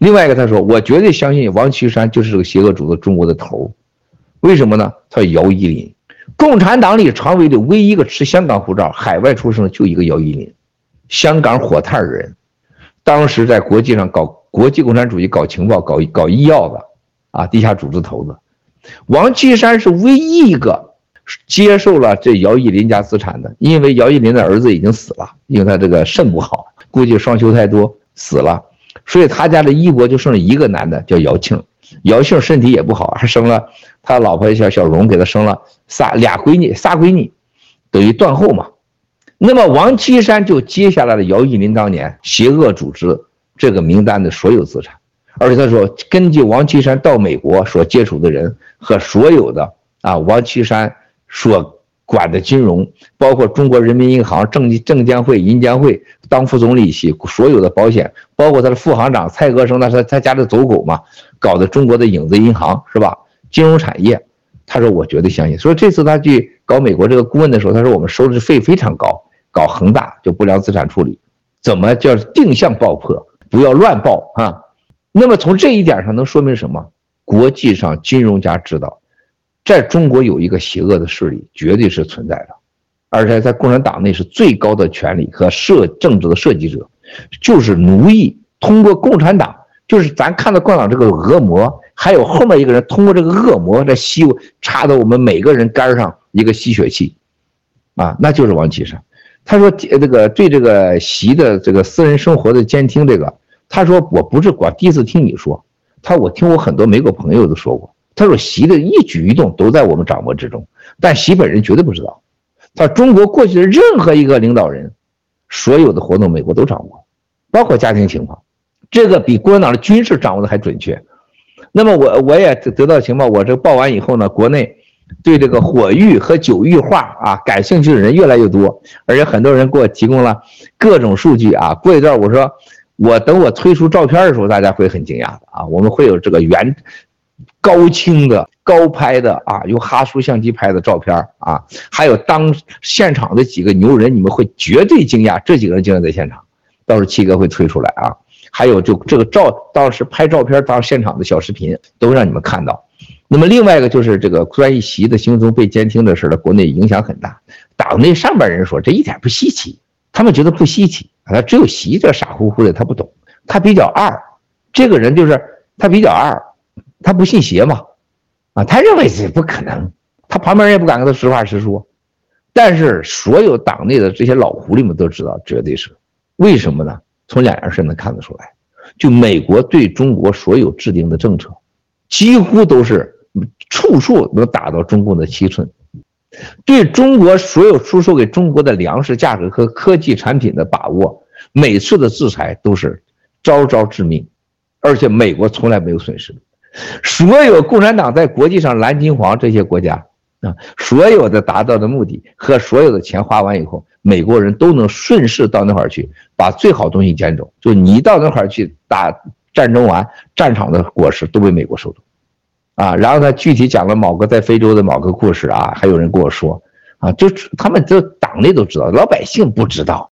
另外一个，他说我绝对相信王岐山就是这个邪恶主义中国的头，为什么呢？他姚依林，共产党里常委的唯一一个持香港护照、海外出生的就一个姚依林，香港火炭人，当时在国际上搞国际共产主义、搞情报、搞搞医药的啊，地下组织头子。王岐山是唯一一个接受了这姚依林家资产的，因为姚依林的儿子已经死了，因为他这个肾不好，估计双休太多死了，所以他家的衣钵就剩了一个男的，叫姚庆。姚庆身体也不好，还生了他老婆小小荣，给他生了仨俩闺女，仨闺女，等于断后嘛。那么王岐山就接下来了姚玉林当年邪恶组织这个名单的所有资产。而且他说，根据王岐山到美国所接触的人和所有的啊，王岐山所管的金融，包括中国人民银行、证证监会、银监会当副总理席，所有的保险，包括他的副行长蔡和生，那是他家的走狗嘛，搞的中国的影子银行是吧？金融产业，他说我绝对相信。所以这次他去搞美国这个顾问的时候，他说我们收的费非常高，搞恒大就不良资产处理，怎么叫定向爆破，不要乱爆啊？那么从这一点上能说明什么？国际上金融家知道，在中国有一个邪恶的势力，绝对是存在的，而且在共产党内是最高的权力和设政治的设计者，就是奴役，通过共产党，就是咱看到共产党这个恶魔，还有后面一个人通过这个恶魔在吸，插到我们每个人肝上一个吸血器，啊，那就是王岐山。他说这个对这个习的这个私人生活的监听这个。他说：“我不是光第一次听你说，他我听我很多美国朋友都说过。他说习的一举一动都在我们掌握之中，但习本人绝对不知道。他说中国过去的任何一个领导人，所有的活动美国都掌握，包括家庭情况，这个比共产党的军事掌握的还准确。那么我我也得到情报，我这报完以后呢，国内对这个火域和九域化啊感兴趣的人越来越多，而且很多人给我提供了各种数据啊。过一段我说。”我等我推出照片的时候，大家会很惊讶的啊！我们会有这个原高清的高拍的啊，用哈苏相机拍的照片啊，还有当现场的几个牛人，你们会绝对惊讶，这几个人竟然在现场。到时候七哥会推出来啊，还有就这个照当时拍照片当现场的小视频都让你们看到。那么另外一个就是这个关于习的行踪被监听的事呢，国内影响很大。党内上边人说这一点不稀奇，他们觉得不稀奇。他只有习这傻乎乎的，他不懂，他比较二，这个人就是他比较二，他不信邪嘛，啊，他认为这不可能，他旁边人也不敢跟他实话实说，但是所有党内的这些老狐狸们都知道，绝对是，为什么呢？从两件事能看得出来，就美国对中国所有制定的政策，几乎都是处处能打到中共的七寸。对中国所有出售给中国的粮食价格和科技产品的把握，每次的制裁都是招招致命，而且美国从来没有损失。所有共产党在国际上蓝金黄这些国家啊，所有的达到的目的和所有的钱花完以后，美国人都能顺势到那块儿去把最好东西捡走。就你到那块儿去打战争完，战场的果实都被美国收走。啊，然后他具体讲了某个在非洲的某个故事啊，还有人跟我说，啊，就他们这党内都知道，老百姓不知道。